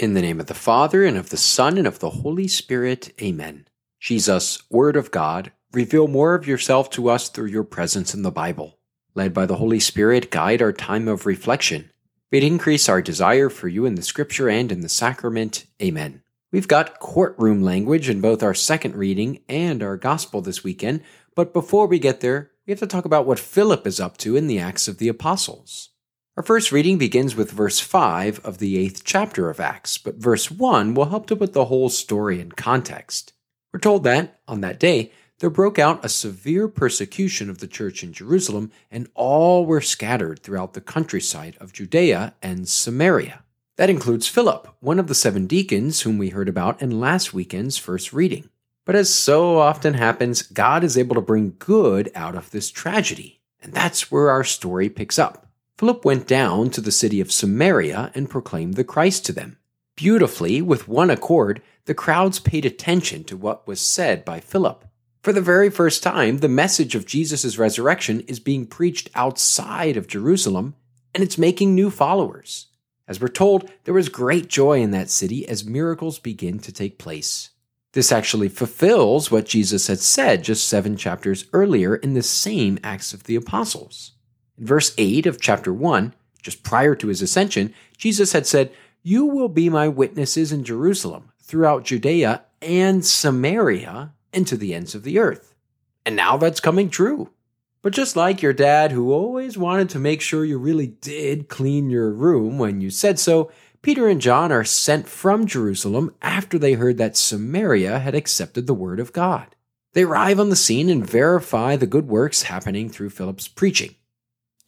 In the name of the Father, and of the Son, and of the Holy Spirit. Amen. Jesus, Word of God, reveal more of yourself to us through your presence in the Bible. Led by the Holy Spirit, guide our time of reflection. May it increase our desire for you in the Scripture and in the sacrament. Amen. We've got courtroom language in both our second reading and our Gospel this weekend, but before we get there, we have to talk about what Philip is up to in the Acts of the Apostles. Our first reading begins with verse 5 of the eighth chapter of Acts, but verse 1 will help to put the whole story in context. We're told that, on that day, there broke out a severe persecution of the church in Jerusalem, and all were scattered throughout the countryside of Judea and Samaria. That includes Philip, one of the seven deacons whom we heard about in last weekend's first reading. But as so often happens, God is able to bring good out of this tragedy, and that's where our story picks up. Philip went down to the city of Samaria and proclaimed the Christ to them. Beautifully, with one accord, the crowds paid attention to what was said by Philip. For the very first time, the message of Jesus' resurrection is being preached outside of Jerusalem, and it's making new followers. As we're told, there was great joy in that city as miracles begin to take place. This actually fulfills what Jesus had said just seven chapters earlier in the same Acts of the Apostles. In verse 8 of chapter 1, just prior to his ascension, Jesus had said, You will be my witnesses in Jerusalem, throughout Judea and Samaria, and to the ends of the earth. And now that's coming true. But just like your dad, who always wanted to make sure you really did clean your room when you said so, Peter and John are sent from Jerusalem after they heard that Samaria had accepted the word of God. They arrive on the scene and verify the good works happening through Philip's preaching.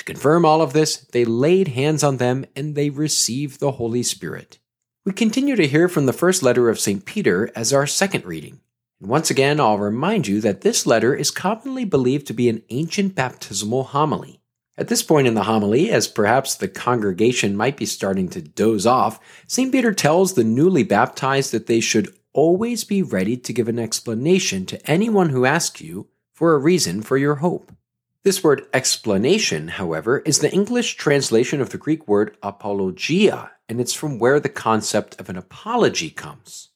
To confirm all of this, they laid hands on them and they received the Holy Spirit. We continue to hear from the first letter of St. Peter as our second reading. And once again, I'll remind you that this letter is commonly believed to be an ancient baptismal homily. At this point in the homily, as perhaps the congregation might be starting to doze off, St. Peter tells the newly baptized that they should always be ready to give an explanation to anyone who asks you for a reason for your hope. This word explanation, however, is the English translation of the Greek word apologia, and it's from where the concept of an apology comes.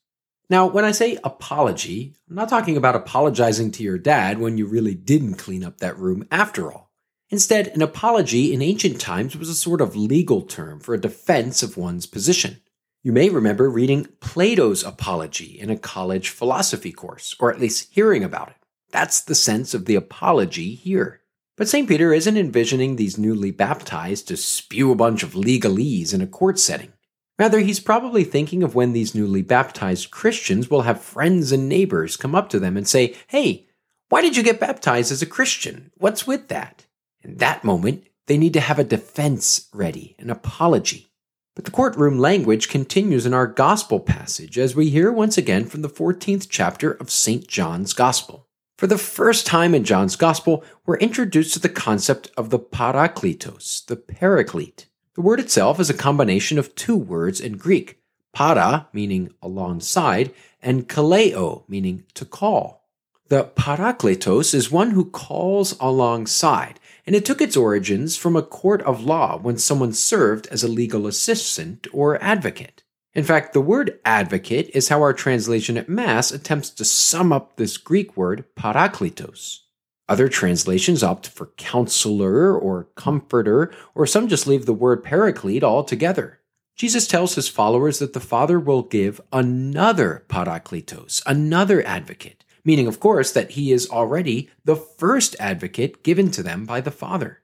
Now, when I say apology, I'm not talking about apologizing to your dad when you really didn't clean up that room after all. Instead, an apology in ancient times was a sort of legal term for a defense of one's position. You may remember reading Plato's Apology in a college philosophy course, or at least hearing about it. That's the sense of the apology here. But St. Peter isn't envisioning these newly baptized to spew a bunch of legalese in a court setting. Rather, he's probably thinking of when these newly baptized Christians will have friends and neighbors come up to them and say, Hey, why did you get baptized as a Christian? What's with that? In that moment, they need to have a defense ready, an apology. But the courtroom language continues in our gospel passage as we hear once again from the 14th chapter of St. John's Gospel. For the first time in John's Gospel, we're introduced to the concept of the parakletos, the paraclete. The word itself is a combination of two words in Greek, para, meaning alongside, and kaleo, meaning to call. The parakletos is one who calls alongside, and it took its origins from a court of law when someone served as a legal assistant or advocate. In fact, the word advocate is how our translation at Mass attempts to sum up this Greek word parakletos. Other translations opt for counselor or comforter, or some just leave the word paraclete altogether. Jesus tells his followers that the Father will give another parakletos, another advocate, meaning, of course, that he is already the first advocate given to them by the Father.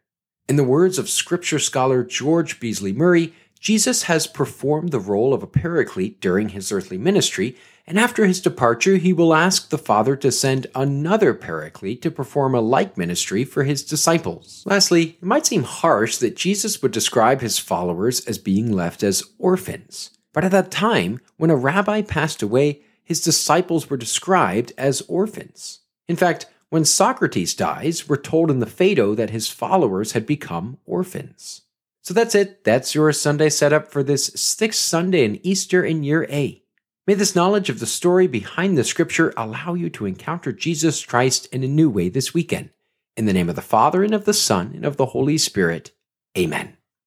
In the words of scripture scholar George Beasley Murray, Jesus has performed the role of a paraclete during his earthly ministry, and after his departure, he will ask the Father to send another paraclete to perform a like ministry for his disciples. Lastly, it might seem harsh that Jesus would describe his followers as being left as orphans. But at that time, when a rabbi passed away, his disciples were described as orphans. In fact, when Socrates dies, we're told in the Phaedo that his followers had become orphans. So that's it. That's your Sunday setup for this sixth Sunday in Easter in year A. May this knowledge of the story behind the scripture allow you to encounter Jesus Christ in a new way this weekend. In the name of the Father, and of the Son, and of the Holy Spirit. Amen.